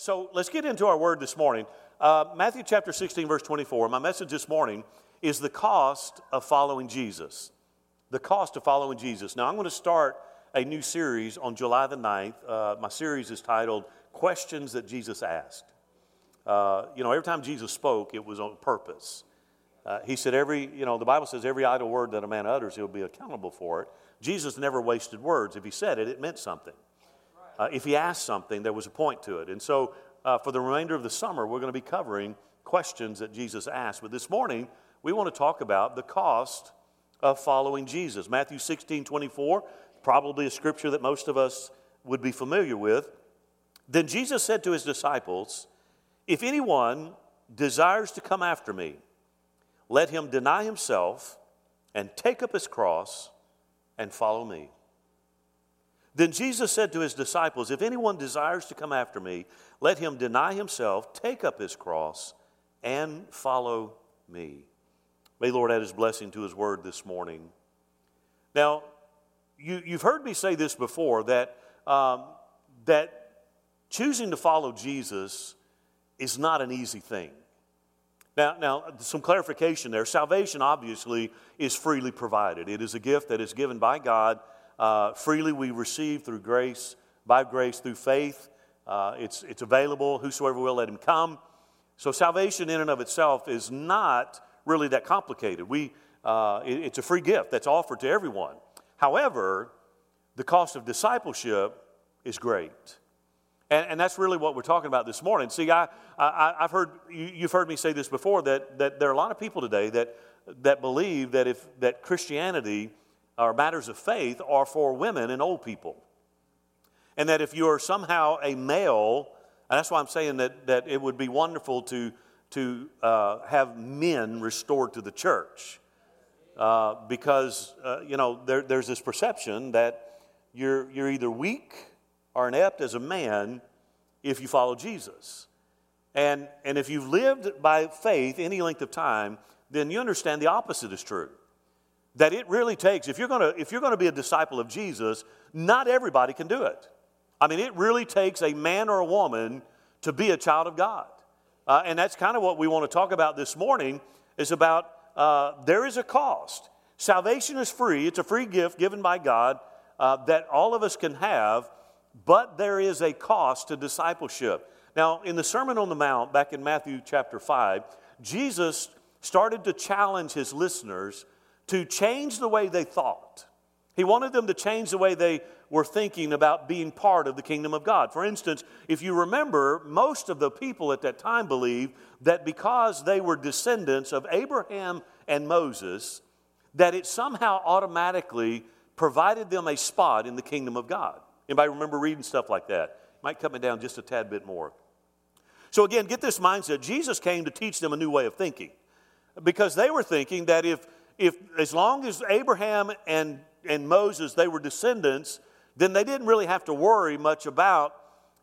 So let's get into our word this morning. Uh, Matthew chapter 16, verse 24. My message this morning is the cost of following Jesus. The cost of following Jesus. Now, I'm going to start a new series on July the 9th. Uh, my series is titled Questions That Jesus Asked. Uh, you know, every time Jesus spoke, it was on purpose. Uh, he said, every, you know, the Bible says every idle word that a man utters, he'll be accountable for it. Jesus never wasted words. If he said it, it meant something. Uh, if he asked something, there was a point to it. And so, uh, for the remainder of the summer, we're going to be covering questions that Jesus asked. But this morning, we want to talk about the cost of following Jesus. Matthew 16 24, probably a scripture that most of us would be familiar with. Then Jesus said to his disciples, If anyone desires to come after me, let him deny himself and take up his cross and follow me. Then Jesus said to his disciples, If anyone desires to come after me, let him deny himself, take up his cross, and follow me. May Lord add his blessing to his word this morning. Now, you, have heard me say this before that, um, that choosing to follow Jesus is not an easy thing. Now, now, some clarification there. Salvation obviously is freely provided. It is a gift that is given by God uh, freely we receive through grace, by grace through faith. Uh, it's, it's available. Whosoever will, let him come. So salvation in and of itself is not really that complicated. We, uh, it, it's a free gift that's offered to everyone. However, the cost of discipleship is great. And, and, that's really what we're talking about this morning. See, I, I, have heard, you, have heard me say this before, that, that there are a lot of people today that, that believe that if that Christianity or matters of faith are for women and old people. And that if you are somehow a male, and that's why I'm saying that, that it would be wonderful to, to uh, have men restored to the church. Uh, because, uh, you know, there, there's this perception that you're, you're either weak or inept as a man if you follow Jesus. And, and if you've lived by faith any length of time, then you understand the opposite is true that it really takes, if you're going to, if you're to be a disciple of Jesus, not everybody can do it. I mean, it really takes a man or a woman to be a child of God. Uh, and that's kind of what we want to talk about this morning is about uh, there is a cost. Salvation is free. It's a free gift given by God uh, that all of us can have, but there is a cost to discipleship. Now, in the Sermon on the Mount, back in Matthew chapter 5, Jesus started to challenge his listeners to change the way they thought. He wanted them to change the way they were thinking about being part of the kingdom of God. For instance, if you remember, most of the people at that time believed that because they were descendants of Abraham and Moses, that it somehow automatically provided them a spot in the kingdom of God. Anybody remember reading stuff like that? Might cut me down just a tad bit more. So again, get this mindset. Jesus came to teach them a new way of thinking. Because they were thinking that if if as long as Abraham and, and Moses, they were descendants, then they didn't really have to worry much about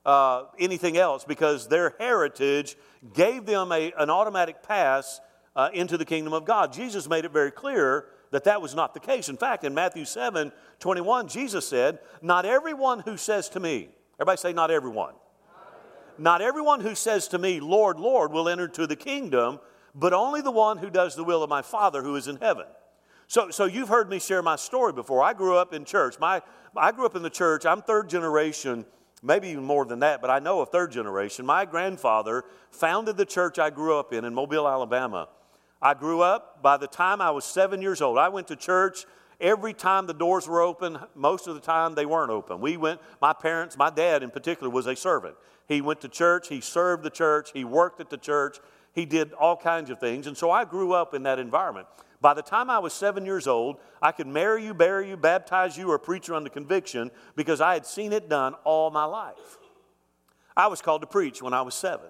uh, anything else because their heritage gave them a, an automatic pass uh, into the kingdom of God. Jesus made it very clear that that was not the case. In fact, in Matthew 7 21, Jesus said, Not everyone who says to me, everybody say, Not everyone. Not everyone who says to me, Lord, Lord, will enter to the kingdom, but only the one who does the will of my Father who is in heaven. So, so you've heard me share my story before. I grew up in church. My, I grew up in the church. I'm third generation, maybe even more than that, but I know a third generation. My grandfather founded the church I grew up in in Mobile, Alabama. I grew up by the time I was seven years old. I went to church every time the doors were open. Most of the time they weren't open. We went, my parents, my dad in particular, was a servant. He went to church, he served the church, he worked at the church, he did all kinds of things. And so I grew up in that environment. By the time I was seven years old, I could marry you, bury you, baptize you, or preach you under conviction because I had seen it done all my life. I was called to preach when I was seven.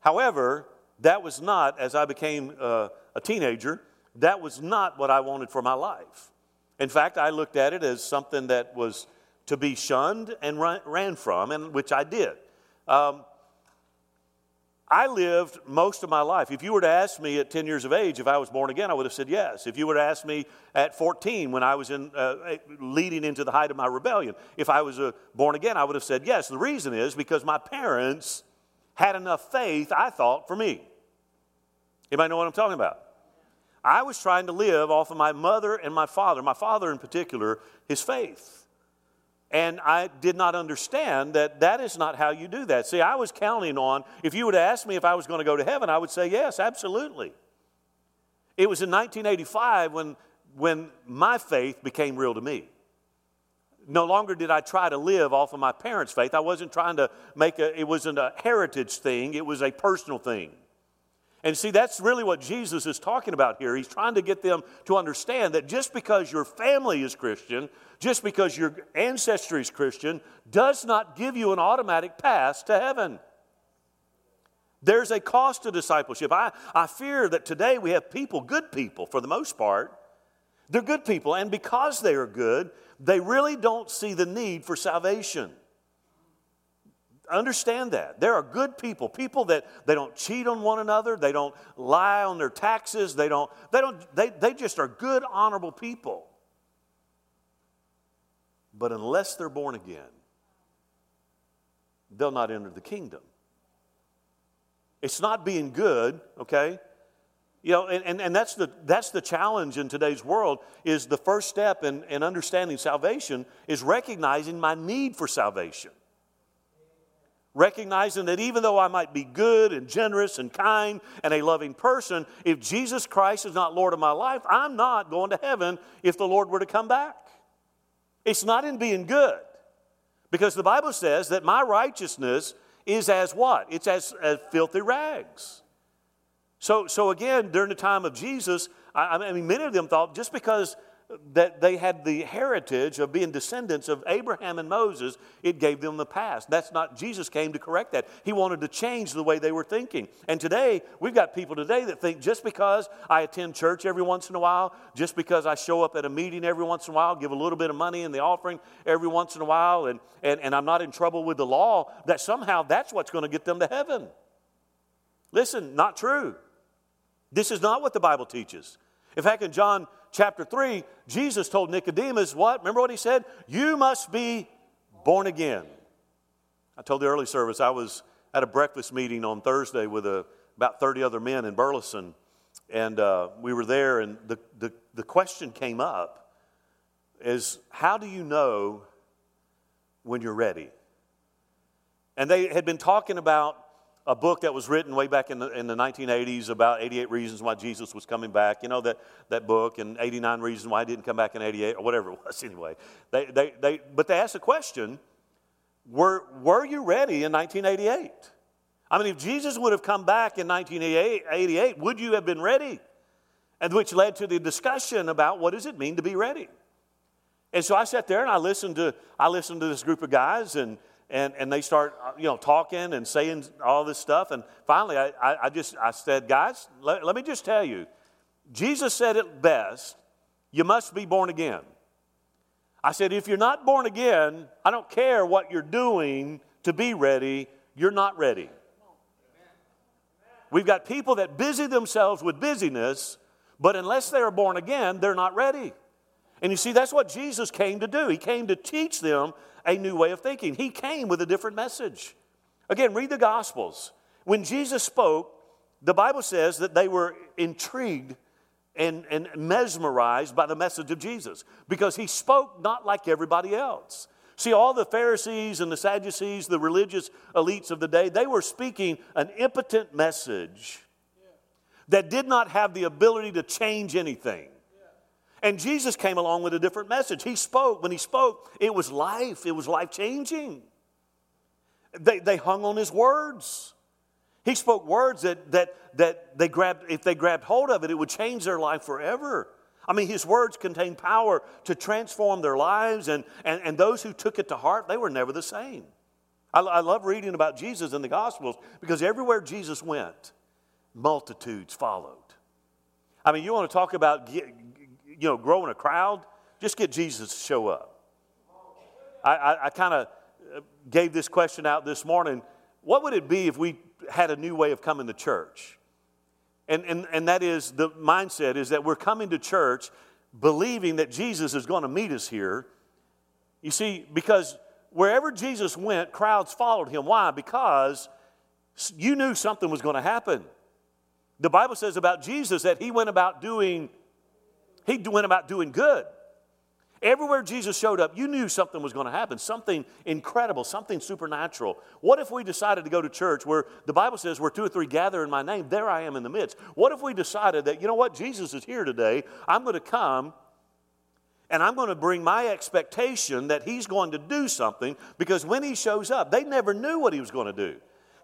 However, that was not, as I became uh, a teenager, that was not what I wanted for my life. In fact, I looked at it as something that was to be shunned and ran from, and which I did. Um, I lived most of my life. If you were to ask me at 10 years of age if I was born again, I would have said yes. If you were to ask me at 14 when I was in, uh, leading into the height of my rebellion, if I was uh, born again, I would have said yes. The reason is because my parents had enough faith, I thought, for me. Anybody know what I'm talking about? I was trying to live off of my mother and my father, my father in particular, his faith. And I did not understand that that is not how you do that. See, I was counting on, if you would ask me if I was going to go to heaven, I would say yes, absolutely. It was in 1985 when, when my faith became real to me. No longer did I try to live off of my parents' faith. I wasn't trying to make a, it wasn't a heritage thing, it was a personal thing. And see, that's really what Jesus is talking about here. He's trying to get them to understand that just because your family is Christian, just because your ancestry is Christian, does not give you an automatic pass to heaven. There's a cost to discipleship. I, I fear that today we have people, good people for the most part, they're good people, and because they are good, they really don't see the need for salvation. Understand that. There are good people, people that they don't cheat on one another, they don't lie on their taxes, they don't, they don't, they, they just are good, honorable people. But unless they're born again, they'll not enter the kingdom. It's not being good, okay? You know, and, and, and that's, the, that's the challenge in today's world is the first step in, in understanding salvation is recognizing my need for salvation recognizing that even though I might be good and generous and kind and a loving person, if Jesus Christ is not Lord of my life, I'm not going to heaven if the Lord were to come back. It's not in being good. Because the Bible says that my righteousness is as what? It's as, as filthy rags. So, so again, during the time of Jesus, I, I mean, many of them thought just because that they had the heritage of being descendants of Abraham and Moses, it gave them the past. That's not, Jesus came to correct that. He wanted to change the way they were thinking. And today, we've got people today that think just because I attend church every once in a while, just because I show up at a meeting every once in a while, give a little bit of money in the offering every once in a while, and, and, and I'm not in trouble with the law, that somehow that's what's going to get them to heaven. Listen, not true. This is not what the Bible teaches. In fact, in John chapter 3, Jesus told Nicodemus what? Remember what he said? You must be born again. I told the early service I was at a breakfast meeting on Thursday with a, about 30 other men in Burleson, and uh, we were there, and the, the, the question came up is how do you know when you're ready? And they had been talking about a book that was written way back in the, in the 1980s about 88 reasons why Jesus was coming back. You know, that, that book, and 89 reasons why he didn't come back in 88, or whatever it was anyway. They, they, they, but they asked the question were, were you ready in 1988? I mean, if Jesus would have come back in 1988, would you have been ready? And which led to the discussion about what does it mean to be ready? And so I sat there and I listened to, I listened to this group of guys, and and, and they start uh, you know talking and saying all this stuff. And finally i, I, I just i said guys let, let me just tell you jesus said it best you must be born again. I said if you're not born again i don't care what you're doing to be ready you're not ready. We've got people that busy themselves with busyness but unless they are born again they're not ready. And you see that's what jesus came to do. He came to teach them a new way of thinking. He came with a different message. Again, read the Gospels. When Jesus spoke, the Bible says that they were intrigued and, and mesmerized by the message of Jesus because he spoke not like everybody else. See, all the Pharisees and the Sadducees, the religious elites of the day, they were speaking an impotent message that did not have the ability to change anything. And Jesus came along with a different message. He spoke. When he spoke, it was life, it was life changing. They, they hung on his words. He spoke words that, that, that they grabbed, if they grabbed hold of it, it would change their life forever. I mean, his words contained power to transform their lives, and, and, and those who took it to heart, they were never the same. I, I love reading about Jesus in the Gospels because everywhere Jesus went, multitudes followed. I mean, you want to talk about you know, growing a crowd, just get Jesus to show up. I, I, I kind of uh, gave this question out this morning. What would it be if we had a new way of coming to church. And, and, and that is the mindset is that we're coming to church believing that Jesus is going to meet us here. You see, because wherever Jesus went, crowds followed him. Why? Because you knew something was going to happen. The Bible says about Jesus that he went about doing he went about doing good. Everywhere Jesus showed up, you knew something was going to happen, something incredible, something supernatural. What if we decided to go to church where the Bible says, where two or three gather in my name, there I am in the midst? What if we decided that, you know what, Jesus is here today, I'm going to come and I'm going to bring my expectation that he's going to do something because when he shows up, they never knew what he was going to do.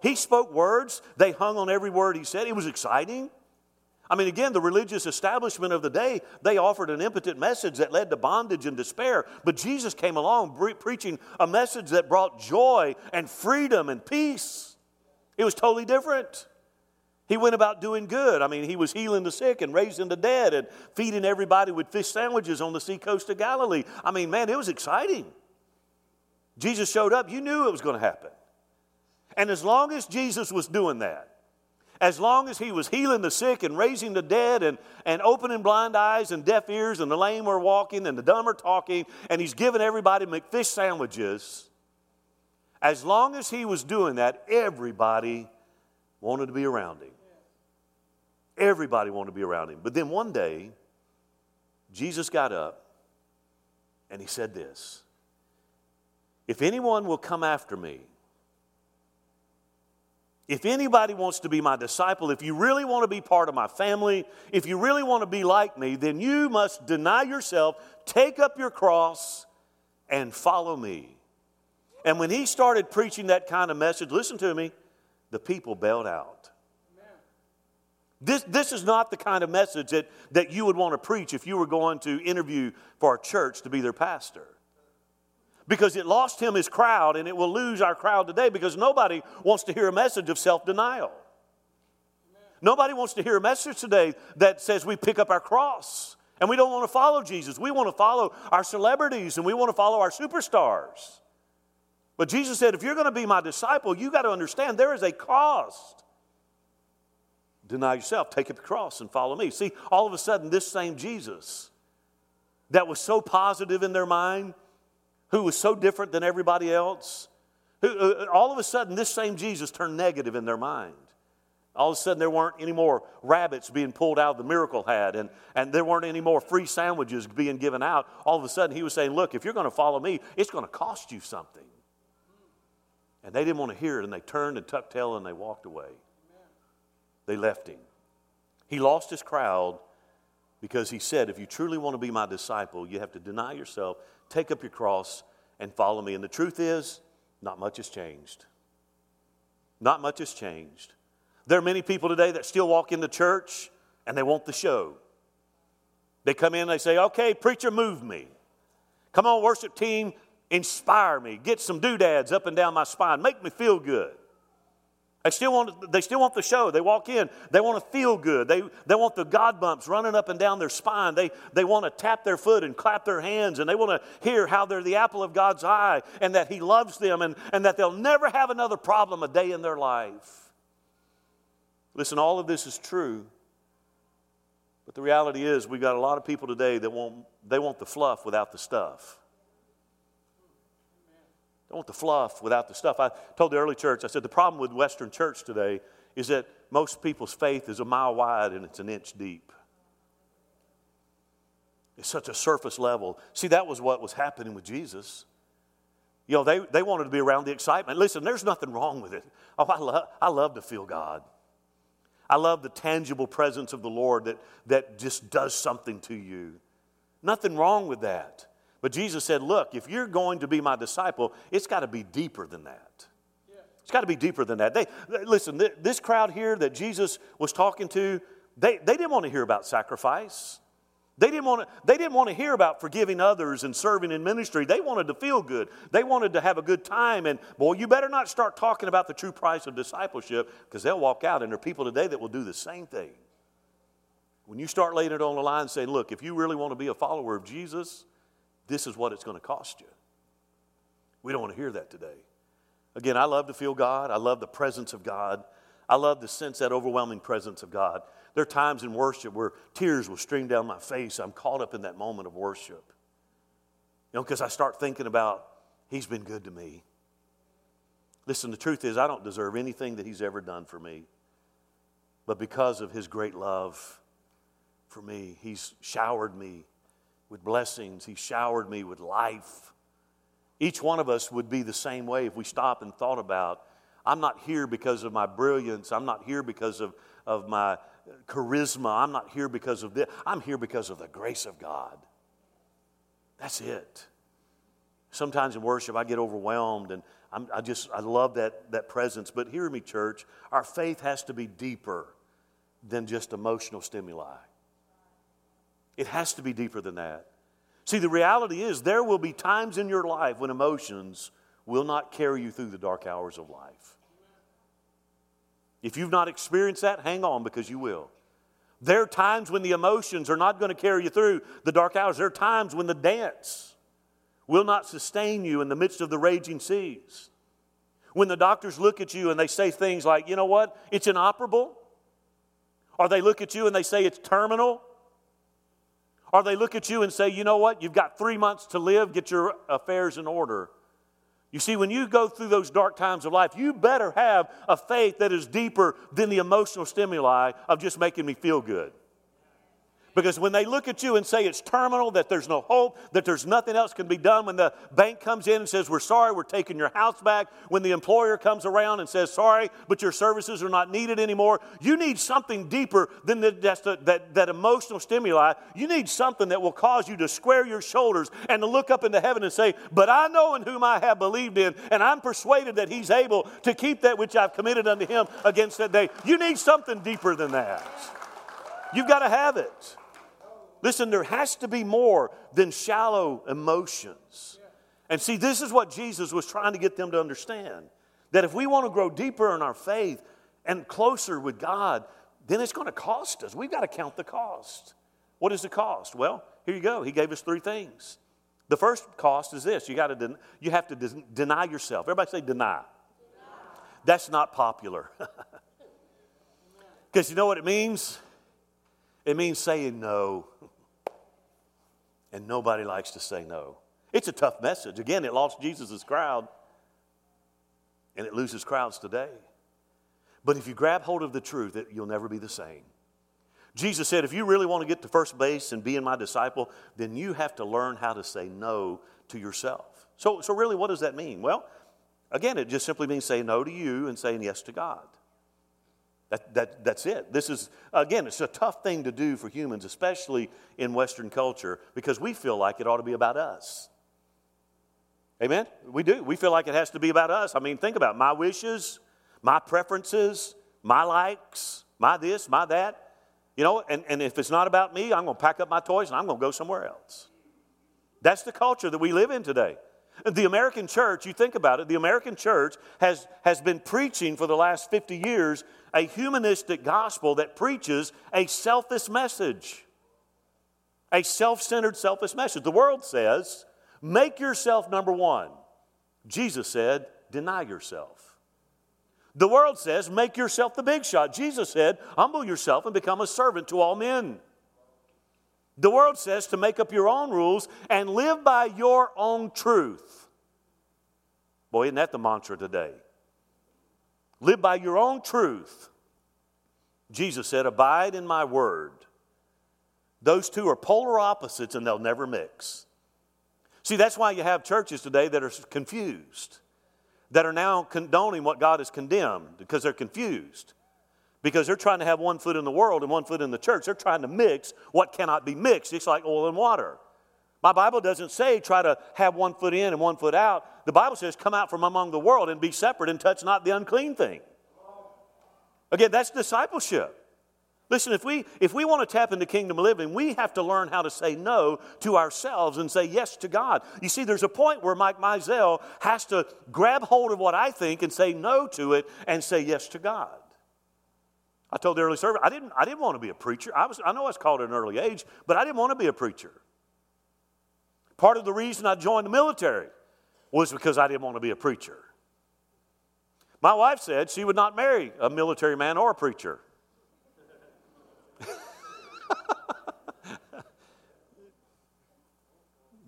He spoke words, they hung on every word he said. It was exciting. I mean, again, the religious establishment of the day, they offered an impotent message that led to bondage and despair. But Jesus came along pre- preaching a message that brought joy and freedom and peace. It was totally different. He went about doing good. I mean, he was healing the sick and raising the dead and feeding everybody with fish sandwiches on the seacoast of Galilee. I mean, man, it was exciting. Jesus showed up, you knew it was going to happen. And as long as Jesus was doing that, as long as he was healing the sick and raising the dead and, and opening blind eyes and deaf ears and the lame are walking and the dumb are talking and he's giving everybody McFish sandwiches, as long as he was doing that, everybody wanted to be around him. Everybody wanted to be around him. But then one day, Jesus got up and he said this If anyone will come after me, if anybody wants to be my disciple, if you really want to be part of my family, if you really want to be like me, then you must deny yourself, take up your cross, and follow me. And when he started preaching that kind of message, listen to me, the people bailed out. This, this is not the kind of message that, that you would want to preach if you were going to interview for a church to be their pastor because it lost him his crowd and it will lose our crowd today because nobody wants to hear a message of self denial. Nobody wants to hear a message today that says we pick up our cross and we don't want to follow Jesus. We want to follow our celebrities and we want to follow our superstars. But Jesus said, if you're going to be my disciple, you got to understand there is a cost. Deny yourself, take up your cross, and follow me. See, all of a sudden, this same Jesus that was so positive in their mind, who was so different than everybody else, who, uh, all of a sudden, this same Jesus turned negative in their mind. All of a sudden, there weren't any more rabbits being pulled out of the miracle hat, and, and there weren't any more free sandwiches being given out. All of a sudden, he was saying, Look, if you're going to follow me, it's going to cost you something. And they didn't want to hear it, and they turned and tucked tail and they walked away. They left him. He lost his crowd because he said, If you truly want to be my disciple, you have to deny yourself, take up your cross, and follow me. And the truth is, not much has changed. Not much has changed. There are many people today that still walk into church and they want the show. They come in and they say, Okay, preacher, move me. Come on, worship team, inspire me. Get some doodads up and down my spine. Make me feel good. They still, want, they still want the show. They walk in, they want to feel good. They, they want the God bumps running up and down their spine. They, they want to tap their foot and clap their hands, and they want to hear how they're the apple of God's eye and that He loves them and, and that they'll never have another problem a day in their life. Listen, all of this is true, but the reality is we've got a lot of people today that want, they want the fluff without the stuff. Don't want the fluff without the stuff. I told the early church, I said, the problem with Western church today is that most people's faith is a mile wide and it's an inch deep. It's such a surface level. See, that was what was happening with Jesus. You know, they, they wanted to be around the excitement. Listen, there's nothing wrong with it. Oh, I, love, I love to feel God. I love the tangible presence of the Lord that, that just does something to you. Nothing wrong with that. But Jesus said, Look, if you're going to be my disciple, it's got to be deeper than that. It's got to be deeper than that. They, listen, this crowd here that Jesus was talking to, they, they didn't want to hear about sacrifice. They didn't, want to, they didn't want to hear about forgiving others and serving in ministry. They wanted to feel good. They wanted to have a good time. And, boy, you better not start talking about the true price of discipleship because they'll walk out. And there are people today that will do the same thing. When you start laying it on the line saying, look, if you really want to be a follower of Jesus, this is what it's going to cost you. We don't want to hear that today. Again, I love to feel God. I love the presence of God. I love to sense that overwhelming presence of God. There are times in worship where tears will stream down my face. I'm caught up in that moment of worship. You know, because I start thinking about, He's been good to me. Listen, the truth is, I don't deserve anything that He's ever done for me. But because of His great love for me, He's showered me with blessings, He showered me with life. Each one of us would be the same way if we stopped and thought about I'm not here because of my brilliance, I'm not here because of, of my charisma, I'm not here because of this, I'm here because of the grace of God. That's it. Sometimes in worship, I get overwhelmed and I'm, i just, I love that, that presence. But hear me, church, our faith has to be deeper than just emotional stimuli. It has to be deeper than that. See, the reality is there will be times in your life when emotions will not carry you through the dark hours of life. If you've not experienced that, hang on because you will. There are times when the emotions are not going to carry you through the dark hours. There are times when the dance will not sustain you in the midst of the raging seas. When the doctors look at you and they say things like, you know what, it's inoperable. Or they look at you and they say it's terminal. Or they look at you and say, you know what, you've got three months to live, get your affairs in order. You see, when you go through those dark times of life, you better have a faith that is deeper than the emotional stimuli of just making me feel good. Because when they look at you and say it's terminal, that there's no hope, that there's nothing else can be done, when the bank comes in and says, We're sorry, we're taking your house back, when the employer comes around and says, Sorry, but your services are not needed anymore, you need something deeper than the, that, that emotional stimuli. You need something that will cause you to square your shoulders and to look up into heaven and say, But I know in whom I have believed in, and I'm persuaded that He's able to keep that which I've committed unto Him against that day. You need something deeper than that. You've got to have it. Listen, there has to be more than shallow emotions. And see, this is what Jesus was trying to get them to understand that if we want to grow deeper in our faith and closer with God, then it's going to cost us. We've got to count the cost. What is the cost? Well, here you go. He gave us three things. The first cost is this you, got to den- you have to de- deny yourself. Everybody say deny. deny. That's not popular. Because you know what it means? It means saying no. And nobody likes to say no. It's a tough message. Again, it lost Jesus' crowd, and it loses crowds today. But if you grab hold of the truth, it, you'll never be the same. Jesus said, if you really want to get to first base and be in my disciple, then you have to learn how to say no to yourself. So, so really, what does that mean? Well, again, it just simply means saying no to you and saying yes to God. That, that, that's it. This is, again, it's a tough thing to do for humans, especially in Western culture, because we feel like it ought to be about us. Amen? We do. We feel like it has to be about us. I mean, think about it. my wishes, my preferences, my likes, my this, my that. You know, and, and if it's not about me, I'm going to pack up my toys and I'm going to go somewhere else. That's the culture that we live in today. The American church, you think about it, the American church has, has been preaching for the last 50 years a humanistic gospel that preaches a selfish message. A self centered, selfish message. The world says, make yourself number one. Jesus said, deny yourself. The world says, make yourself the big shot. Jesus said, humble yourself and become a servant to all men. The world says to make up your own rules and live by your own truth. Boy, isn't that the mantra today? Live by your own truth. Jesus said, Abide in my word. Those two are polar opposites and they'll never mix. See, that's why you have churches today that are confused, that are now condoning what God has condemned because they're confused because they're trying to have one foot in the world and one foot in the church. They're trying to mix what cannot be mixed. It's like oil and water. My Bible doesn't say try to have one foot in and one foot out. The Bible says come out from among the world and be separate and touch not the unclean thing. Again, that's discipleship. Listen, if we, if we want to tap into kingdom living, we have to learn how to say no to ourselves and say yes to God. You see, there's a point where Mike Mizell has to grab hold of what I think and say no to it and say yes to God. I told the early service, I didn't, I didn't want to be a preacher. I, was, I know I was called at an early age, but I didn't want to be a preacher. Part of the reason I joined the military was because I didn't want to be a preacher. My wife said she would not marry a military man or a preacher.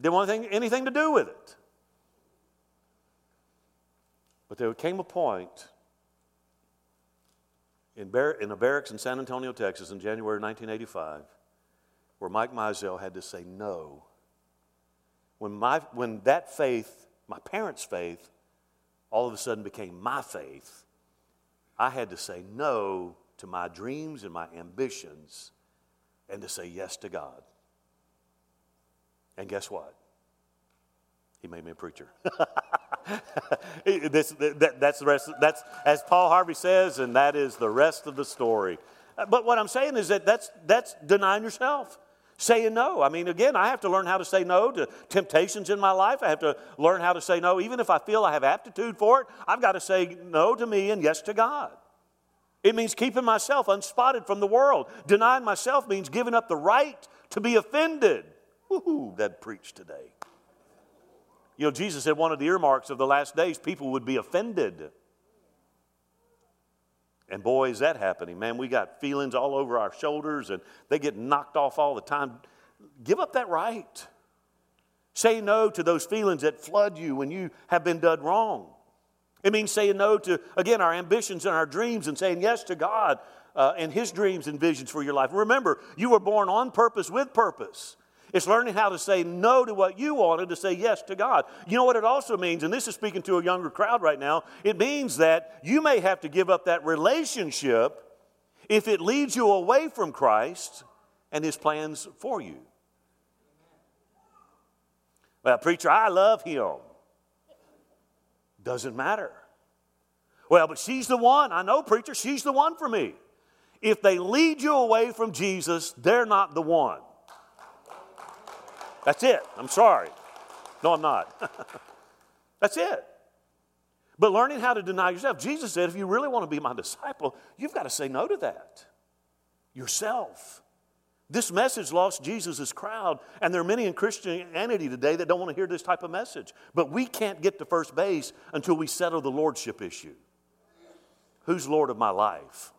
Didn't want anything, anything to do with it. But there came a point in, bar- in the barracks in San Antonio, Texas, in January 1985, where Mike Mizell had to say no. When, my, when that faith, my parents' faith, all of a sudden became my faith, I had to say no to my dreams and my ambitions and to say yes to God. And guess what? He made me a preacher. this, that, that's the rest. That's as Paul Harvey says, and that is the rest of the story. But what I'm saying is that that's that's denying yourself, saying no. I mean, again, I have to learn how to say no to temptations in my life. I have to learn how to say no, even if I feel I have aptitude for it. I've got to say no to me and yes to God. It means keeping myself unspotted from the world. Denying myself means giving up the right to be offended. Woohoo, that preached today. You know, Jesus said one of the earmarks of the last days, people would be offended. And boy, is that happening. Man, we got feelings all over our shoulders and they get knocked off all the time. Give up that right. Say no to those feelings that flood you when you have been done wrong. It means saying no to, again, our ambitions and our dreams and saying yes to God uh, and His dreams and visions for your life. Remember, you were born on purpose with purpose. It's learning how to say no to what you wanted to say yes to God. You know what it also means, and this is speaking to a younger crowd right now, it means that you may have to give up that relationship if it leads you away from Christ and His plans for you. Well, preacher, I love Him. Doesn't matter. Well, but she's the one. I know, preacher, she's the one for me. If they lead you away from Jesus, they're not the one. That's it. I'm sorry. No, I'm not. That's it. But learning how to deny yourself. Jesus said, if you really want to be my disciple, you've got to say no to that yourself. This message lost Jesus' crowd, and there are many in Christianity today that don't want to hear this type of message. But we can't get to first base until we settle the lordship issue. Who's Lord of my life?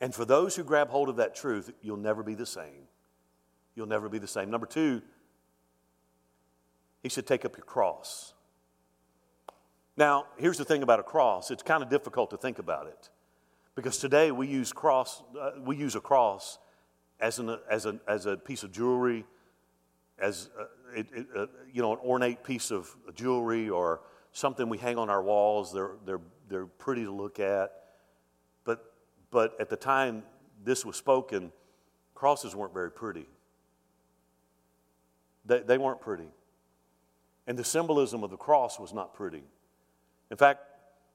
And for those who grab hold of that truth, you'll never be the same you'll never be the same. Number two, he said, take up your cross. Now, here's the thing about a cross it's kind of difficult to think about it because today we use, cross, uh, we use a cross as, an, as, a, as a piece of jewelry, as uh, it, it, uh, you know, an ornate piece of jewelry or something we hang on our walls. They're, they're, they're pretty to look at. But, but at the time this was spoken, crosses weren't very pretty. They, they weren't pretty. And the symbolism of the cross was not pretty. In fact,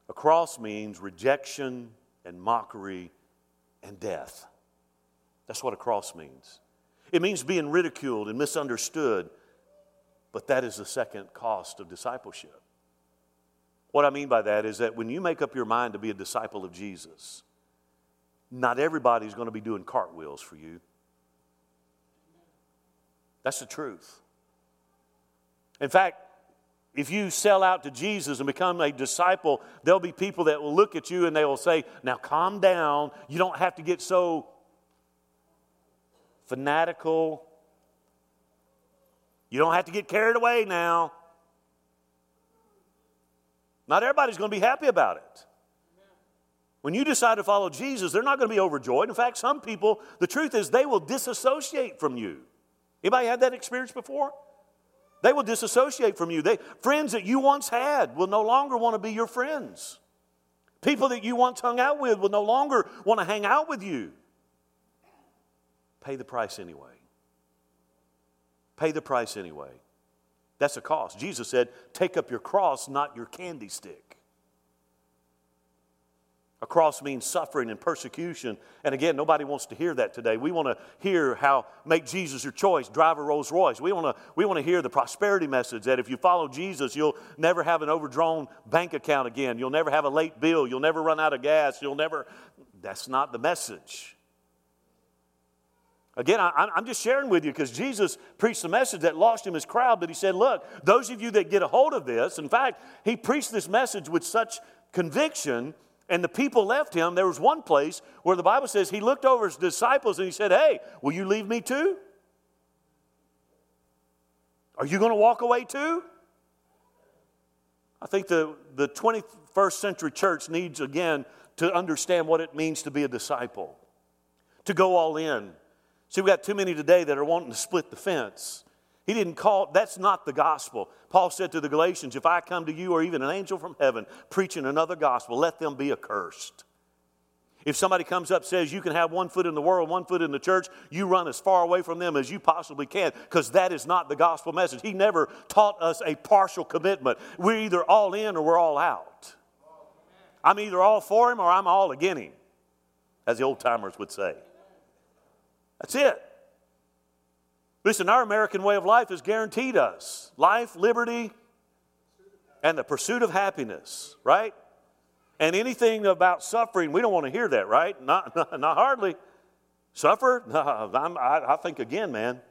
a cross means rejection and mockery and death. That's what a cross means. It means being ridiculed and misunderstood, but that is the second cost of discipleship. What I mean by that is that when you make up your mind to be a disciple of Jesus, not everybody's going to be doing cartwheels for you. That's the truth. In fact, if you sell out to Jesus and become a disciple, there'll be people that will look at you and they will say, Now calm down. You don't have to get so fanatical. You don't have to get carried away now. Not everybody's going to be happy about it. When you decide to follow Jesus, they're not going to be overjoyed. In fact, some people, the truth is, they will disassociate from you. Anybody had that experience before? They will disassociate from you. They, friends that you once had will no longer want to be your friends. People that you once hung out with will no longer want to hang out with you. Pay the price anyway. Pay the price anyway. That's a cost. Jesus said, Take up your cross, not your candy stick. A cross means suffering and persecution. And again, nobody wants to hear that today. We want to hear how make Jesus your choice, drive a Rolls Royce. We want to we want to hear the prosperity message that if you follow Jesus, you'll never have an overdrawn bank account again. You'll never have a late bill. You'll never run out of gas. You'll never. That's not the message. Again, I, am just sharing with you because Jesus preached the message that lost him his crowd, but he said, Look, those of you that get a hold of this, in fact, he preached this message with such conviction and the people left him, there was one place where the Bible says he looked over his disciples and he said, Hey, will you leave me too? Are you going to walk away too? I think the, the 21st century church needs again to understand what it means to be a disciple, to go all in. See, we've got too many today that are wanting to split the fence. He didn't call, that's not the gospel. Paul said to the Galatians, If I come to you or even an angel from heaven preaching another gospel, let them be accursed. If somebody comes up says you can have one foot in the world, one foot in the church, you run as far away from them as you possibly can because that is not the gospel message. He never taught us a partial commitment. We're either all in or we're all out. I'm either all for him or I'm all against him, as the old timers would say. That's it. Listen, our American way of life is guaranteed us life, liberty, and the pursuit of happiness, right? And anything about suffering, we don't want to hear that, right? Not, not, not hardly. Suffer? No, I, I think again, man.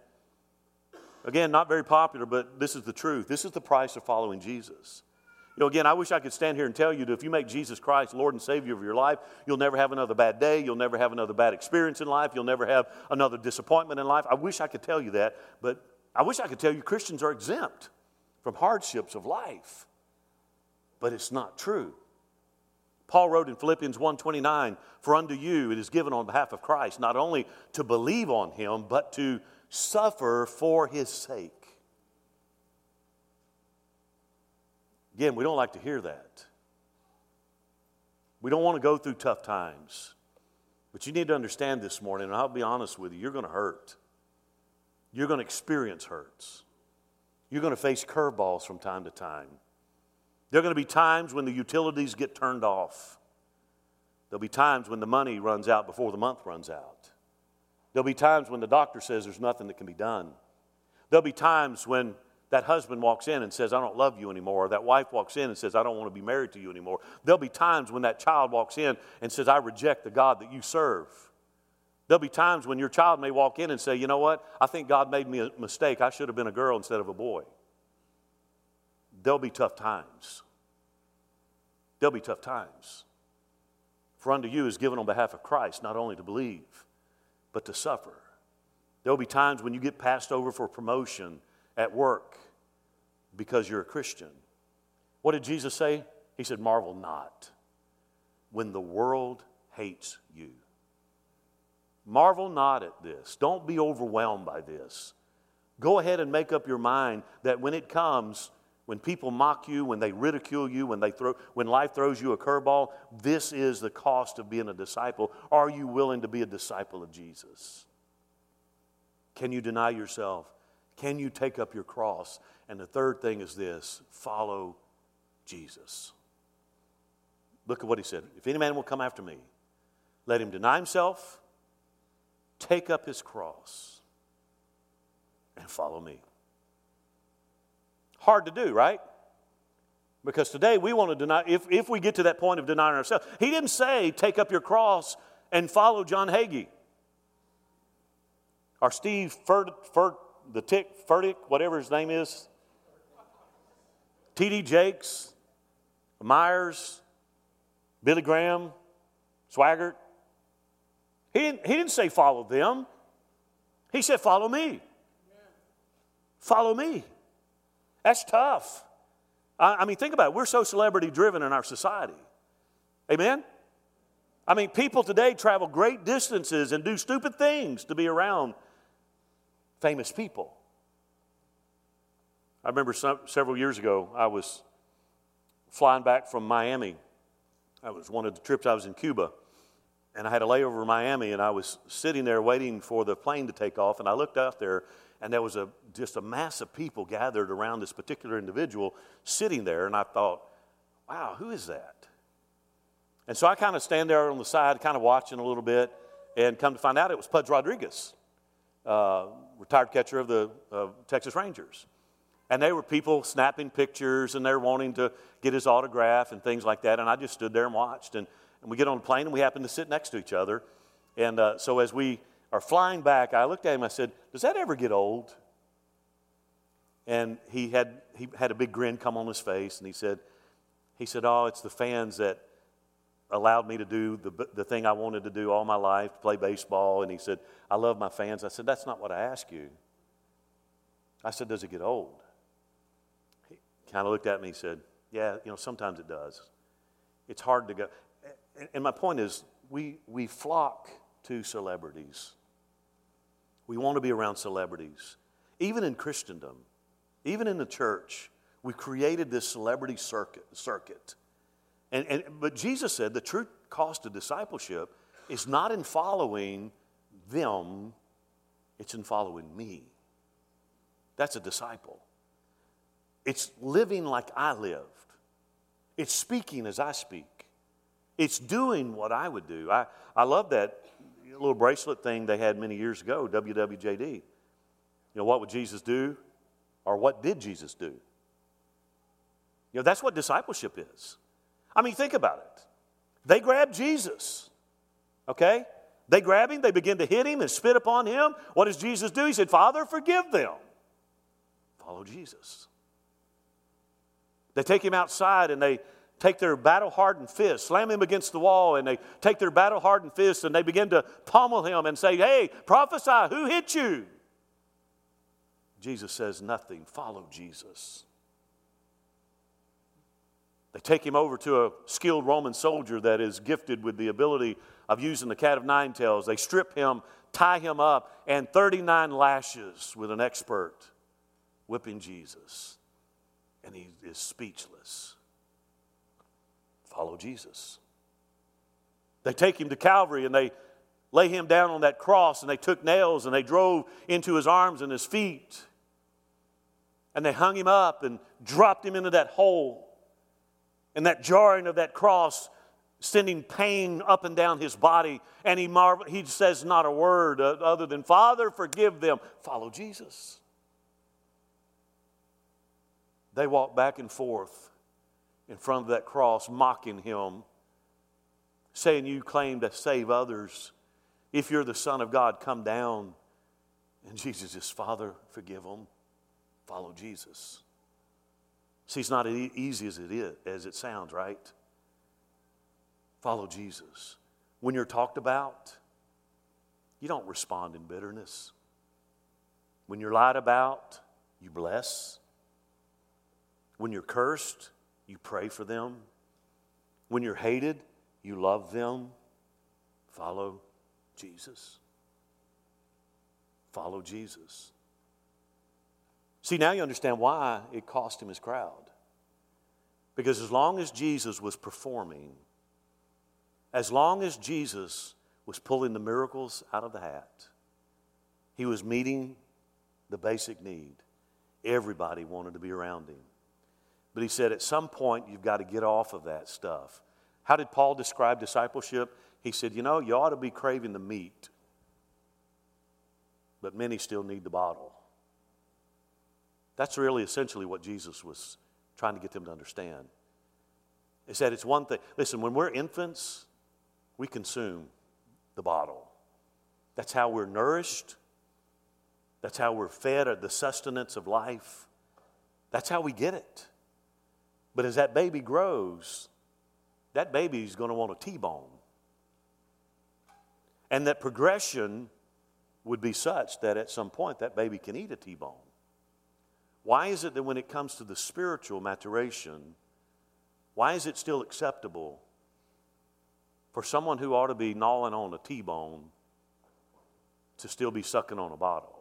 Again, not very popular, but this is the truth. This is the price of following Jesus. You know, again, I wish I could stand here and tell you that if you make Jesus Christ Lord and Savior of your life, you'll never have another bad day. You'll never have another bad experience in life. You'll never have another disappointment in life. I wish I could tell you that, but I wish I could tell you Christians are exempt from hardships of life. But it's not true. Paul wrote in Philippians 1:29, "For unto you it is given on behalf of Christ not only to believe on him, but to suffer for his sake." Again, we don't like to hear that. We don't want to go through tough times. But you need to understand this morning, and I'll be honest with you, you're going to hurt. You're going to experience hurts. You're going to face curveballs from time to time. There are going to be times when the utilities get turned off. There'll be times when the money runs out before the month runs out. There'll be times when the doctor says there's nothing that can be done. There'll be times when that husband walks in and says, I don't love you anymore, or that wife walks in and says, I don't want to be married to you anymore. There'll be times when that child walks in and says, I reject the God that you serve. There'll be times when your child may walk in and say, You know what? I think God made me a mistake. I should have been a girl instead of a boy. There'll be tough times. There'll be tough times. For unto you is given on behalf of Christ not only to believe, but to suffer. There'll be times when you get passed over for promotion at work because you're a Christian. What did Jesus say? He said, Marvel not when the world hates you. Marvel not at this. Don't be overwhelmed by this. Go ahead and make up your mind that when it comes, when people mock you, when they ridicule you, when, they throw, when life throws you a curveball, this is the cost of being a disciple. Are you willing to be a disciple of Jesus? Can you deny yourself? Can you take up your cross? And the third thing is this follow Jesus. Look at what he said. If any man will come after me, let him deny himself, take up his cross, and follow me. Hard to do, right? Because today we want to deny, if, if we get to that point of denying ourselves, he didn't say, take up your cross and follow John Hagee or Steve Ferd, the Tick, whatever his name is, T.D. Jakes, Myers, Billy Graham, Swaggart. He didn't, he didn't say follow them. He said follow me. Follow me. That's tough. I, I mean, think about it. We're so celebrity driven in our society. Amen? I mean, people today travel great distances and do stupid things to be around famous people. I remember some, several years ago, I was flying back from Miami. That was one of the trips I was in Cuba. And I had a layover in Miami, and I was sitting there waiting for the plane to take off. And I looked out there, and there was a, just a mass of people gathered around this particular individual sitting there. And I thought, wow, who is that? And so I kind of stand there on the side, kind of watching a little bit, and come to find out it was Pudge Rodriguez. Uh, retired catcher of the uh, Texas Rangers. And they were people snapping pictures and they're wanting to get his autograph and things like that. And I just stood there and watched. And, and we get on the plane and we happen to sit next to each other. And uh, so as we are flying back, I looked at him. I said, Does that ever get old? And he had, he had a big grin come on his face. And he said, He said, Oh, it's the fans that allowed me to do the, the thing I wanted to do all my life, to play baseball. And he said, I love my fans. I said, That's not what I asked you. I said, Does it get old? Kind of looked at me and said, Yeah, you know, sometimes it does. It's hard to go. And my point is, we, we flock to celebrities. We want to be around celebrities. Even in Christendom, even in the church, we created this celebrity circuit. circuit. And, and, but Jesus said the true cost of discipleship is not in following them, it's in following me. That's a disciple. It's living like I lived, it's speaking as I speak, it's doing what I would do. I, I love that little bracelet thing they had many years ago, WWJD. You know, what would Jesus do? Or what did Jesus do? You know, that's what discipleship is. I mean, think about it. They grab Jesus, okay? They grab him, they begin to hit him and spit upon him. What does Jesus do? He said, Father, forgive them. Follow Jesus. They take him outside and they take their battle hardened fists, slam him against the wall, and they take their battle hardened fists and they begin to pummel him and say, Hey, prophesy, who hit you? Jesus says, Nothing. Follow Jesus. They take him over to a skilled Roman soldier that is gifted with the ability of using the cat of nine tails. They strip him, tie him up, and 39 lashes with an expert whipping Jesus. And he is speechless. Follow Jesus. They take him to Calvary and they lay him down on that cross and they took nails and they drove into his arms and his feet. And they hung him up and dropped him into that hole. And that jarring of that cross sending pain up and down his body. And he, marvel, he says not a word uh, other than, Father, forgive them. Follow Jesus. They walk back and forth in front of that cross, mocking him, saying, You claim to save others. If you're the Son of God, come down. And Jesus says, Father, forgive them. Follow Jesus. See, it's not as easy as it is, as it sounds, right? Follow Jesus. When you're talked about, you don't respond in bitterness. When you're lied about, you bless. When you're cursed, you pray for them. When you're hated, you love them. Follow Jesus. Follow Jesus. See, now you understand why it cost him his crowd. Because as long as Jesus was performing, as long as Jesus was pulling the miracles out of the hat, he was meeting the basic need. Everybody wanted to be around him. But he said, at some point, you've got to get off of that stuff. How did Paul describe discipleship? He said, you know, you ought to be craving the meat, but many still need the bottle. That's really essentially what Jesus was trying to get them to understand. He said it's one thing. Listen, when we're infants, we consume the bottle. That's how we're nourished. That's how we're fed the sustenance of life. That's how we get it. But as that baby grows, that baby is going to want a T bone. And that progression would be such that at some point that baby can eat a T bone. Why is it that when it comes to the spiritual maturation, why is it still acceptable for someone who ought to be gnawing on a T bone to still be sucking on a bottle?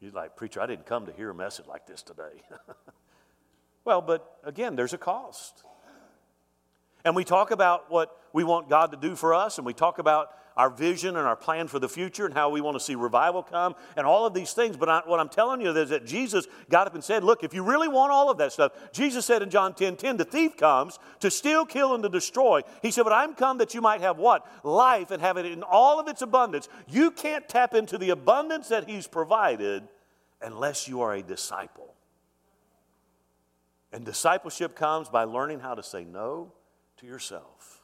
You're like, Preacher, I didn't come to hear a message like this today. well, but again, there's a cost. And we talk about what we want God to do for us, and we talk about our vision and our plan for the future and how we want to see revival come and all of these things. But I, what I'm telling you is that Jesus got up and said, Look, if you really want all of that stuff, Jesus said in John 10 10, the thief comes to steal, kill, and to destroy. He said, But I'm come that you might have what? Life and have it in all of its abundance. You can't tap into the abundance that He's provided unless you are a disciple. And discipleship comes by learning how to say no to yourself.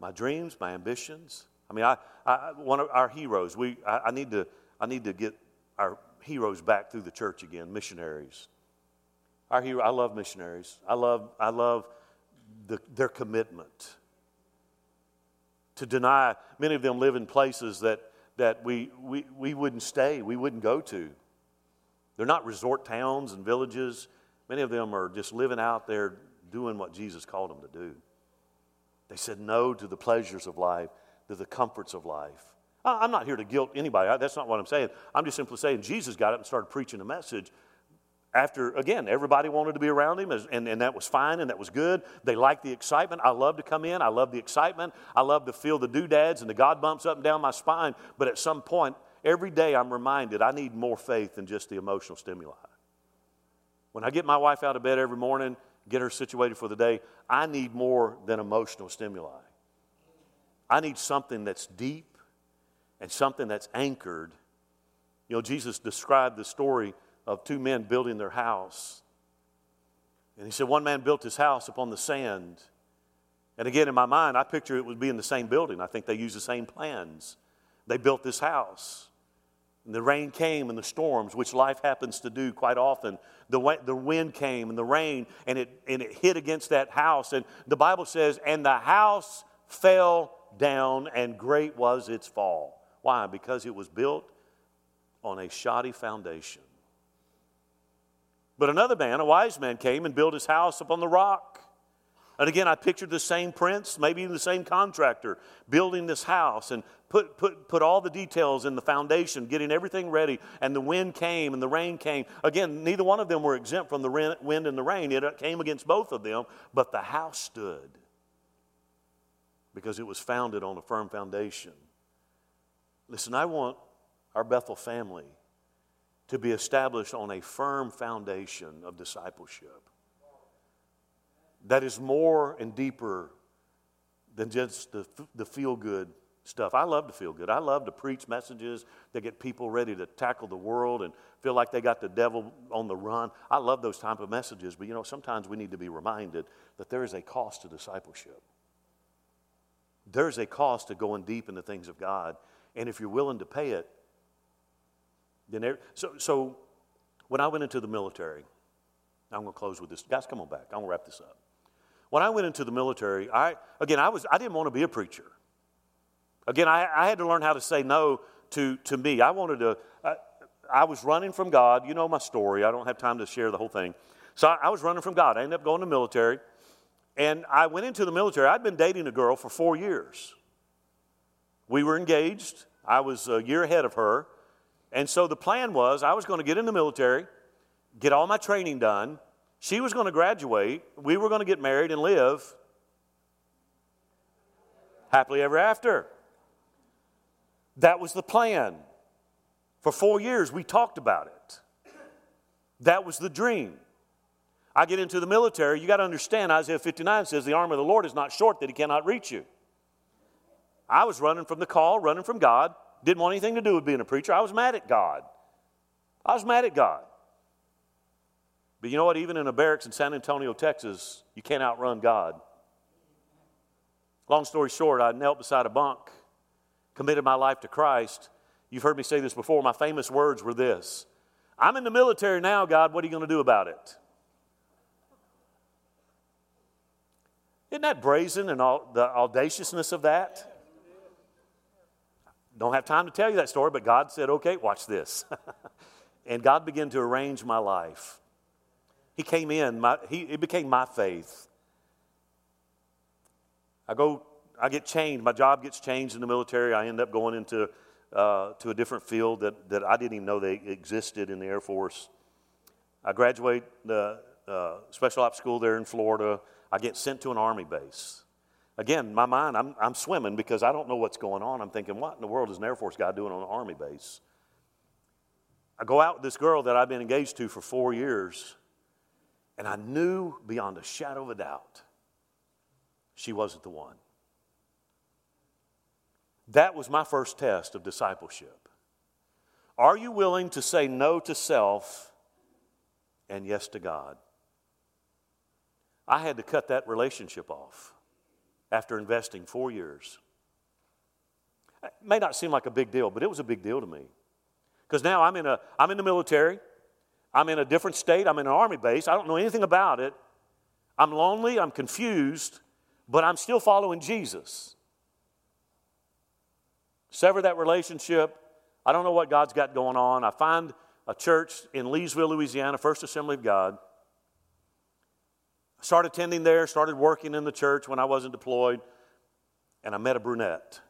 My dreams, my ambitions, I mean, I, I, one of our heroes, we, I, I, need to, I need to get our heroes back through the church again, missionaries. Our hero, I love missionaries. I love, I love the, their commitment. To deny, many of them live in places that, that we, we, we wouldn't stay, we wouldn't go to. They're not resort towns and villages. Many of them are just living out there doing what Jesus called them to do. They said no to the pleasures of life, to the comforts of life. I'm not here to guilt anybody. That's not what I'm saying. I'm just simply saying Jesus got up and started preaching a message. After, again, everybody wanted to be around him, and, and that was fine and that was good. They liked the excitement. I love to come in. I love the excitement. I love to feel the doodads and the God bumps up and down my spine. But at some point, every day I'm reminded I need more faith than just the emotional stimuli. When I get my wife out of bed every morning, get her situated for the day, I need more than emotional stimuli. I need something that's deep and something that's anchored. You know, Jesus described the story of two men building their house. And he said, one man built his house upon the sand. And again, in my mind, I picture it would be in the same building. I think they used the same plans. They built this house. And the rain came and the storms, which life happens to do quite often. The, the wind came and the rain, and it, and it hit against that house. And the Bible says, and the house fell down, and great was its fall. Why? Because it was built on a shoddy foundation. But another man, a wise man, came and built his house upon the rock. And again, I pictured the same prints, maybe even the same contractor, building this house and put, put, put all the details in the foundation, getting everything ready. And the wind came and the rain came. Again, neither one of them were exempt from the wind and the rain. It came against both of them, but the house stood because it was founded on a firm foundation. Listen, I want our Bethel family to be established on a firm foundation of discipleship that is more and deeper than just the, the feel good stuff. I love to feel good. I love to preach messages that get people ready to tackle the world and feel like they got the devil on the run. I love those type of messages, but you know, sometimes we need to be reminded that there is a cost to discipleship. There's a cost to going deep in the things of God. And if you're willing to pay it, then there, so, so when I went into the military, I'm going to close with this. Guys, come on back. I'm going to wrap this up. When I went into the military, I, again, I, was, I didn't want to be a preacher. Again, I, I had to learn how to say no to, to me. I wanted to, I, I was running from God. You know my story. I don't have time to share the whole thing. So I, I was running from God. I ended up going to the military. And I went into the military. I'd been dating a girl for four years. We were engaged. I was a year ahead of her. And so the plan was I was going to get in the military, get all my training done. She was going to graduate. We were going to get married and live happily ever after. That was the plan. For four years, we talked about it. That was the dream. I get into the military, you got to understand Isaiah 59 says, The arm of the Lord is not short that he cannot reach you. I was running from the call, running from God, didn't want anything to do with being a preacher. I was mad at God. I was mad at God. But you know what? Even in a barracks in San Antonio, Texas, you can't outrun God. Long story short, I knelt beside a bunk, committed my life to Christ. You've heard me say this before. My famous words were this I'm in the military now, God. What are you going to do about it? Isn't that brazen and all, the audaciousness of that? Don't have time to tell you that story, but God said, okay, watch this. and God began to arrange my life. He came in, my, he, it became my faith. I go, I get changed. My job gets changed in the military. I end up going into uh, to a different field that, that I didn't even know they existed in the Air Force. I graduate the uh, special ops school there in Florida. I get sent to an army base. Again, my mind, I'm, I'm swimming because I don't know what's going on. I'm thinking, what in the world is an Air Force guy doing on an army base? I go out with this girl that I've been engaged to for four years, and I knew beyond a shadow of a doubt she wasn't the one. That was my first test of discipleship. Are you willing to say no to self and yes to God? I had to cut that relationship off after investing four years. It may not seem like a big deal, but it was a big deal to me. Because now I'm in, a, I'm in the military. I'm in a different state. I'm in an army base. I don't know anything about it. I'm lonely. I'm confused, but I'm still following Jesus. Sever that relationship. I don't know what God's got going on. I find a church in Leesville, Louisiana, First Assembly of God. Started attending there, started working in the church when I wasn't deployed, and I met a brunette.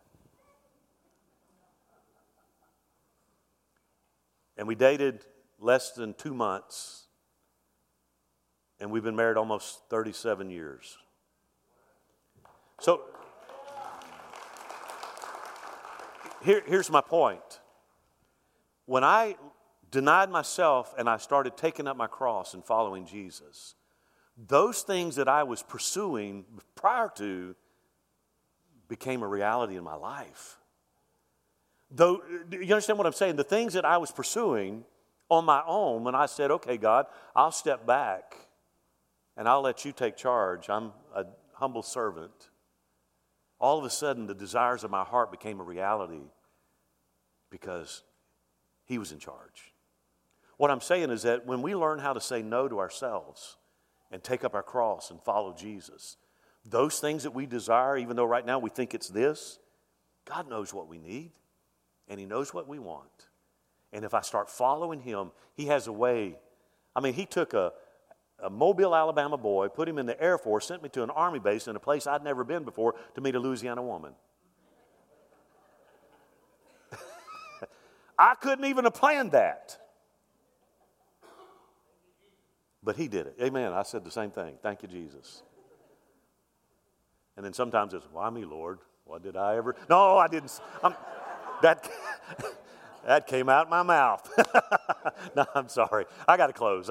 And we dated less than two months, and we've been married almost 37 years. So, here, here's my point. When I denied myself and I started taking up my cross and following Jesus, those things that I was pursuing prior to became a reality in my life. Though, you understand what I'm saying? The things that I was pursuing on my own, when I said, okay, God, I'll step back and I'll let you take charge, I'm a humble servant. All of a sudden, the desires of my heart became a reality because He was in charge. What I'm saying is that when we learn how to say no to ourselves and take up our cross and follow Jesus, those things that we desire, even though right now we think it's this, God knows what we need and He knows what we want. And if I start following Him, He has a way. I mean, He took a, a Mobile, Alabama boy, put him in the Air Force, sent me to an Army base in a place I'd never been before to meet a Louisiana woman. I couldn't even have planned that. But he did it. Amen. I said the same thing. Thank you, Jesus. And then sometimes it's, why me, Lord? What did I ever? No, I didn't. I'm, that, that came out my mouth. no, I'm sorry. I got to close.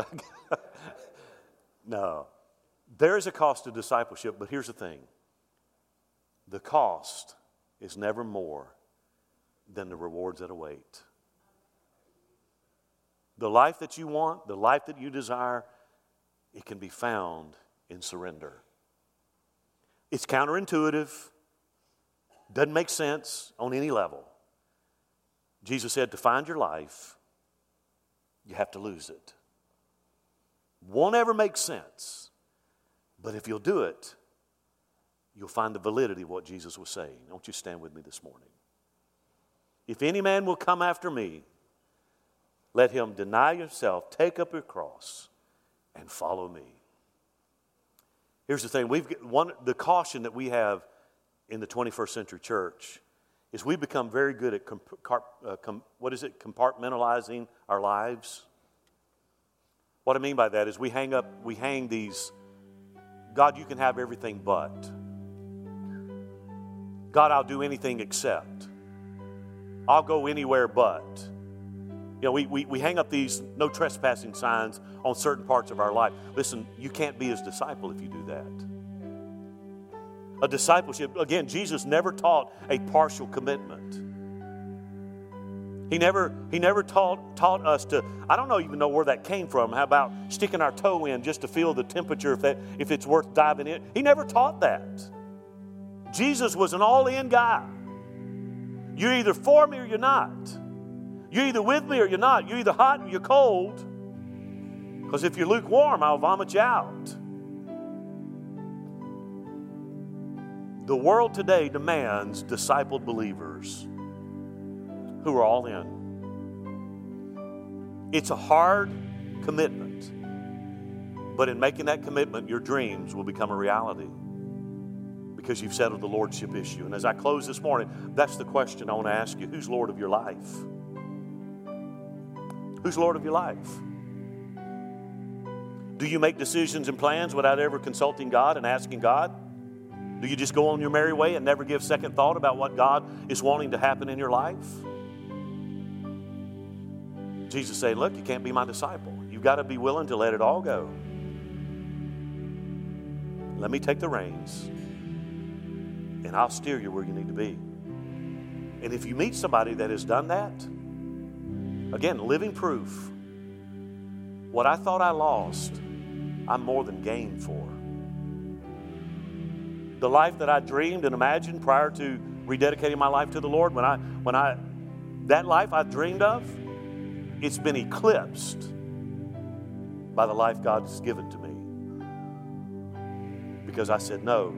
no. There is a cost to discipleship, but here's the thing the cost is never more than the rewards that await. The life that you want, the life that you desire, it can be found in surrender. It's counterintuitive, doesn't make sense on any level. Jesus said to find your life, you have to lose it. Won't ever make sense, but if you'll do it, you'll find the validity of what Jesus was saying. Don't you stand with me this morning? If any man will come after me, let him deny himself, take up your cross, and follow me. Here's the thing we've one, the caution that we have in the 21st century church is we become very good at comp, uh, com, what is it compartmentalizing our lives. What i mean by that is we hang up we hang these god you can have everything but. God i'll do anything except. I'll go anywhere but. You know, we, we, we hang up these no trespassing signs on certain parts of our life. Listen, you can't be his disciple if you do that. A discipleship, again, Jesus never taught a partial commitment. He never, he never taught, taught us to, I don't know even know where that came from. How about sticking our toe in just to feel the temperature if, that, if it's worth diving in? He never taught that. Jesus was an all in guy. You're either for me or you're not. You're either with me or you're not. You're either hot or you're cold. Because if you're lukewarm, I'll vomit you out. The world today demands discipled believers who are all in. It's a hard commitment, but in making that commitment, your dreams will become a reality because you've settled the lordship issue. And as I close this morning, that's the question I want to ask you who's Lord of your life? Who's Lord of your life? Do you make decisions and plans without ever consulting God and asking God? Do you just go on your merry way and never give second thought about what God is wanting to happen in your life? Jesus said, Look, you can't be my disciple. You've got to be willing to let it all go. Let me take the reins, and I'll steer you where you need to be. And if you meet somebody that has done that, Again, living proof. What I thought I lost, I'm more than gained for. The life that I dreamed and imagined prior to rededicating my life to the Lord, when I, when I, that life I dreamed of, it's been eclipsed by the life God has given to me because I said no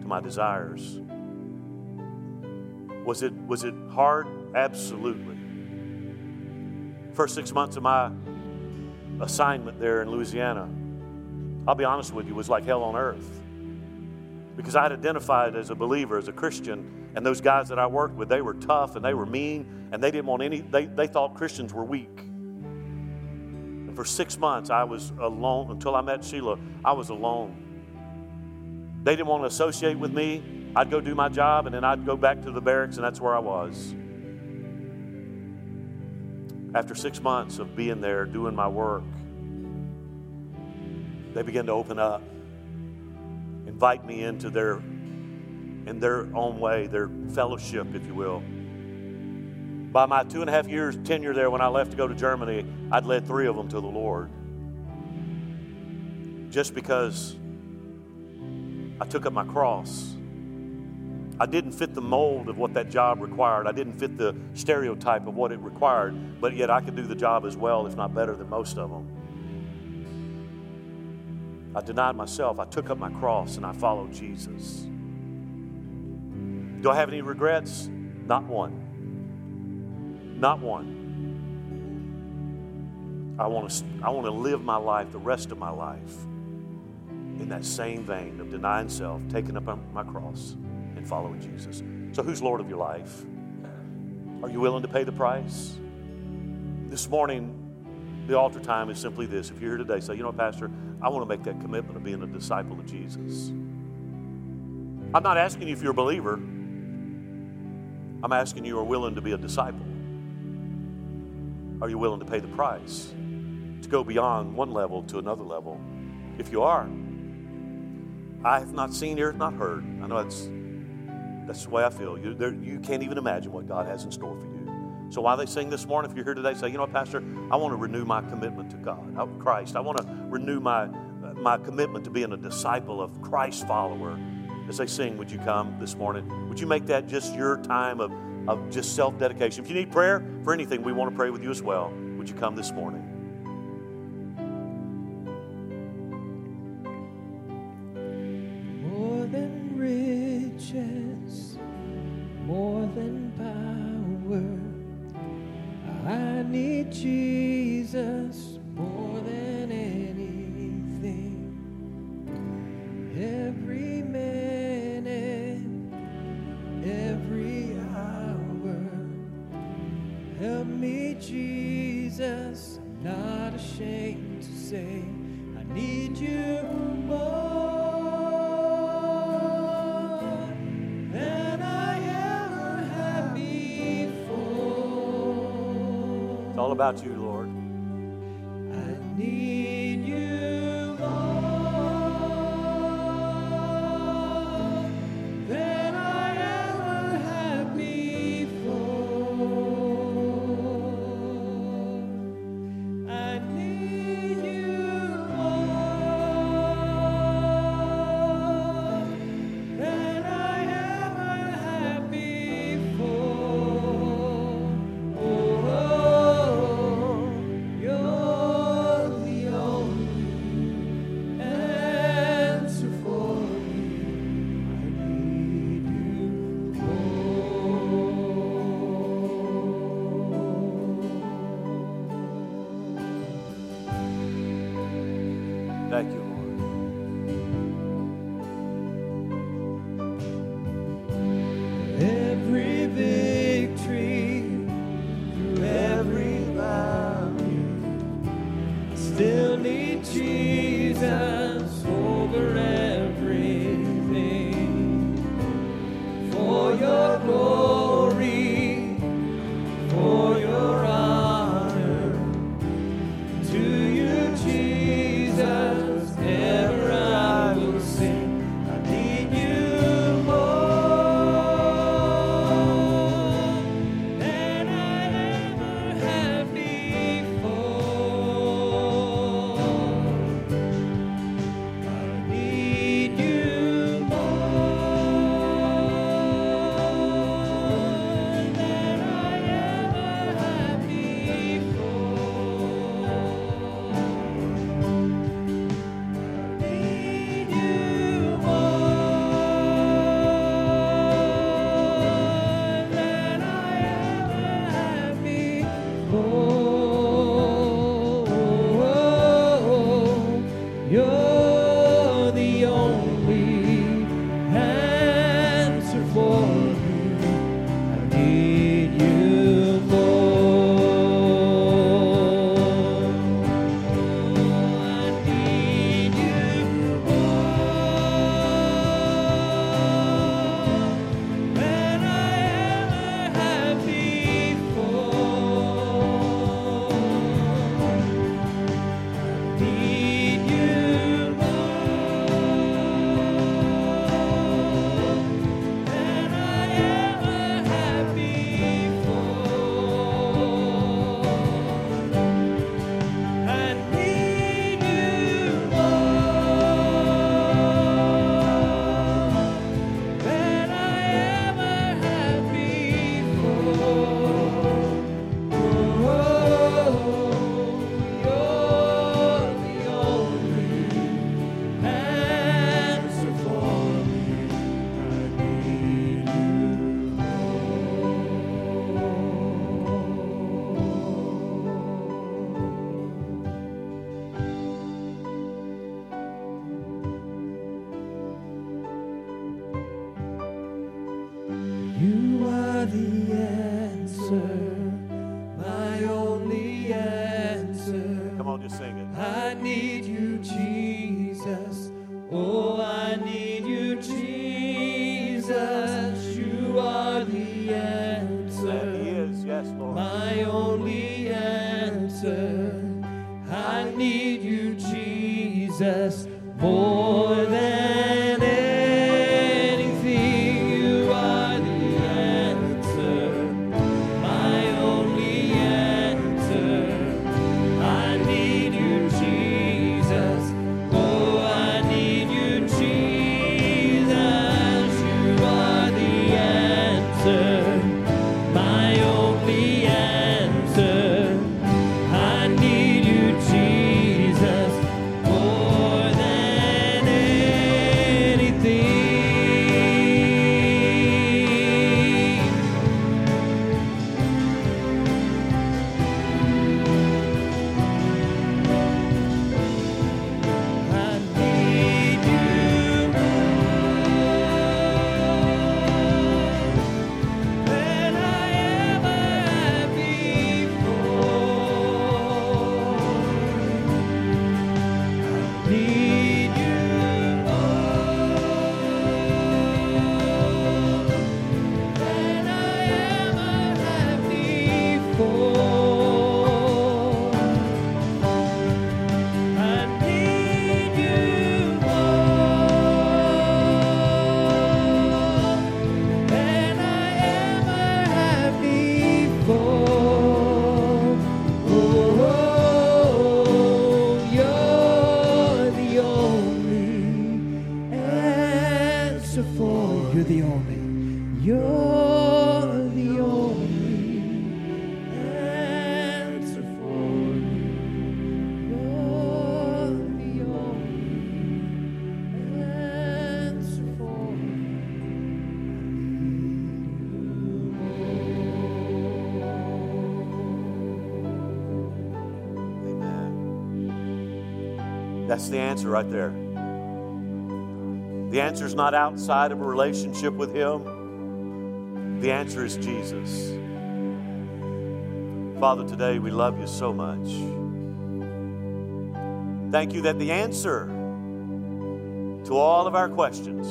to my desires. Was it, was it hard? Absolutely. First six months of my assignment there in Louisiana, I'll be honest with you, was like hell on earth. Because I had identified as a believer, as a Christian, and those guys that I worked with, they were tough and they were mean, and they didn't want any, they, they thought Christians were weak. And for six months, I was alone until I met Sheila. I was alone. They didn't want to associate with me. I'd go do my job, and then I'd go back to the barracks, and that's where I was. After six months of being there, doing my work, they began to open up, invite me into their, in their own way, their fellowship, if you will. By my two and a half years tenure there, when I left to go to Germany, I'd led three of them to the Lord. Just because I took up my cross. I didn't fit the mold of what that job required. I didn't fit the stereotype of what it required, but yet I could do the job as well, if not better than most of them. I denied myself. I took up my cross and I followed Jesus. Do I have any regrets? Not one. Not one. I want to, I want to live my life, the rest of my life, in that same vein of denying self, taking up my cross, and following Jesus. So, who's Lord of your life? Are you willing to pay the price? This morning, the altar time is simply this. If you're here today, say, you know, Pastor, I want to make that commitment of being a disciple of Jesus. I'm not asking you if you're a believer. I'm asking you, are willing to be a disciple? Are you willing to pay the price to go beyond one level to another level? If you are, I have not seen, ear not heard. I know that's, that's the way I feel. You, you can't even imagine what God has in store for you. So while they sing this morning, if you're here today, say, you know what, Pastor, I want to renew my commitment to God, uh, Christ. I want to renew my, uh, my commitment to being a disciple of Christ follower. As they sing, would you come this morning? Would you make that just your time of, of just self dedication? If you need prayer for anything, we want to pray with you as well. Would you come this morning? About you, That's the answer right there. The answer is not outside of a relationship with Him. The answer is Jesus. Father, today we love you so much. Thank you that the answer to all of our questions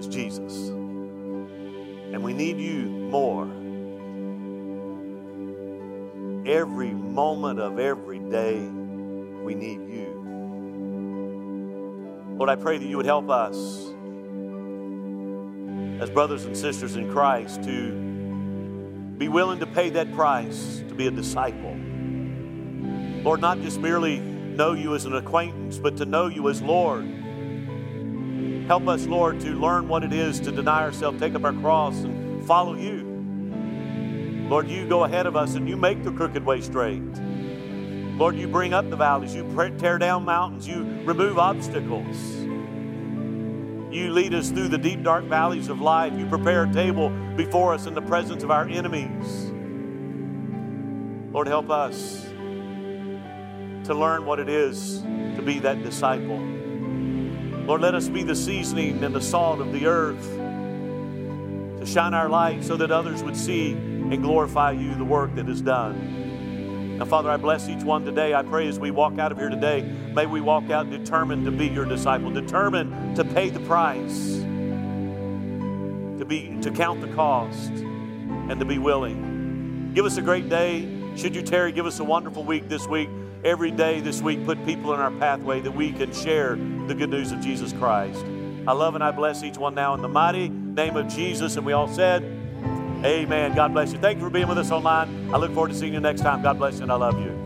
is Jesus. And we need you more every moment of every day, we need you. Lord, I pray that you would help us as brothers and sisters in Christ to be willing to pay that price to be a disciple. Lord, not just merely know you as an acquaintance, but to know you as Lord. Help us, Lord, to learn what it is to deny ourselves, take up our cross, and follow you. Lord, you go ahead of us and you make the crooked way straight. Lord, you bring up the valleys, you tear down mountains, you remove obstacles. You lead us through the deep, dark valleys of life. You prepare a table before us in the presence of our enemies. Lord, help us to learn what it is to be that disciple. Lord, let us be the seasoning and the salt of the earth to shine our light so that others would see and glorify you, the work that is done. Father, I bless each one today. I pray as we walk out of here today, may we walk out determined to be your disciple, determined to pay the price, to be to count the cost, and to be willing. Give us a great day. Should you tarry, give us a wonderful week this week. Every day this week, put people in our pathway that we can share the good news of Jesus Christ. I love and I bless each one now in the mighty name of Jesus. And we all said, Amen. God bless you. Thank you for being with us online. I look forward to seeing you next time. God bless you and I love you.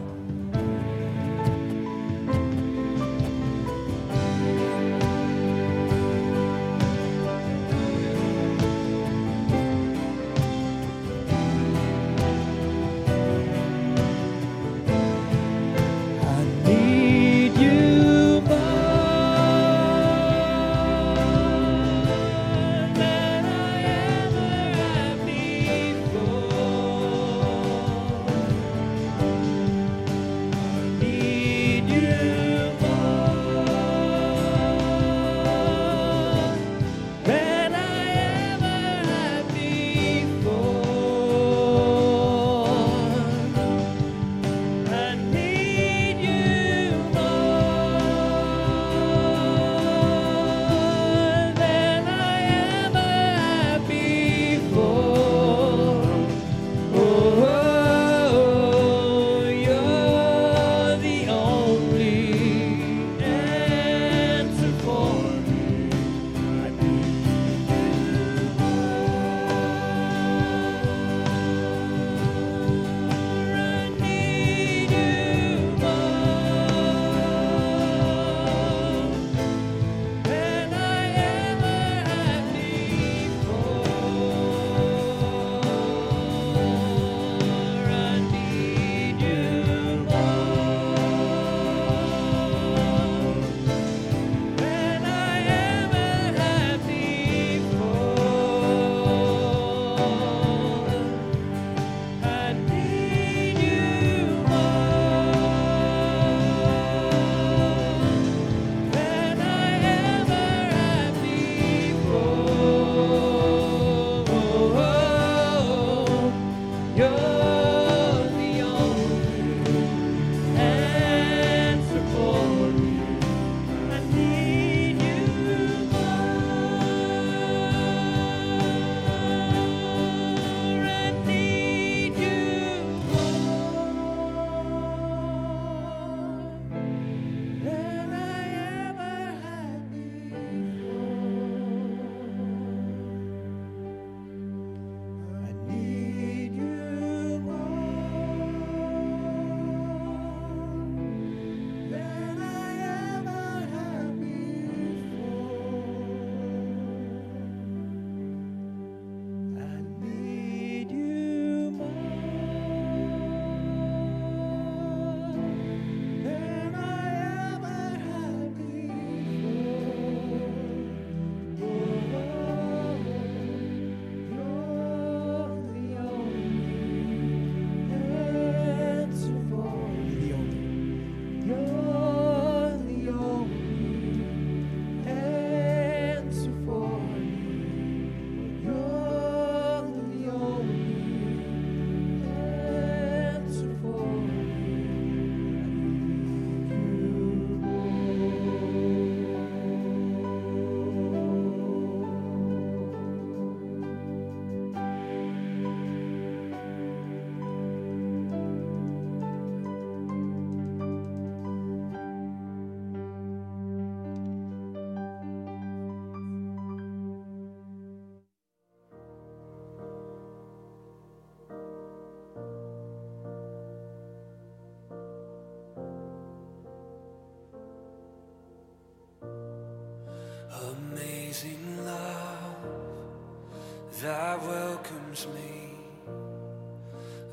Welcomes me,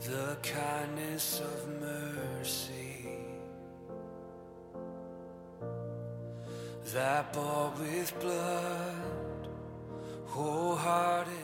the kindness of mercy. That bought with blood, wholehearted.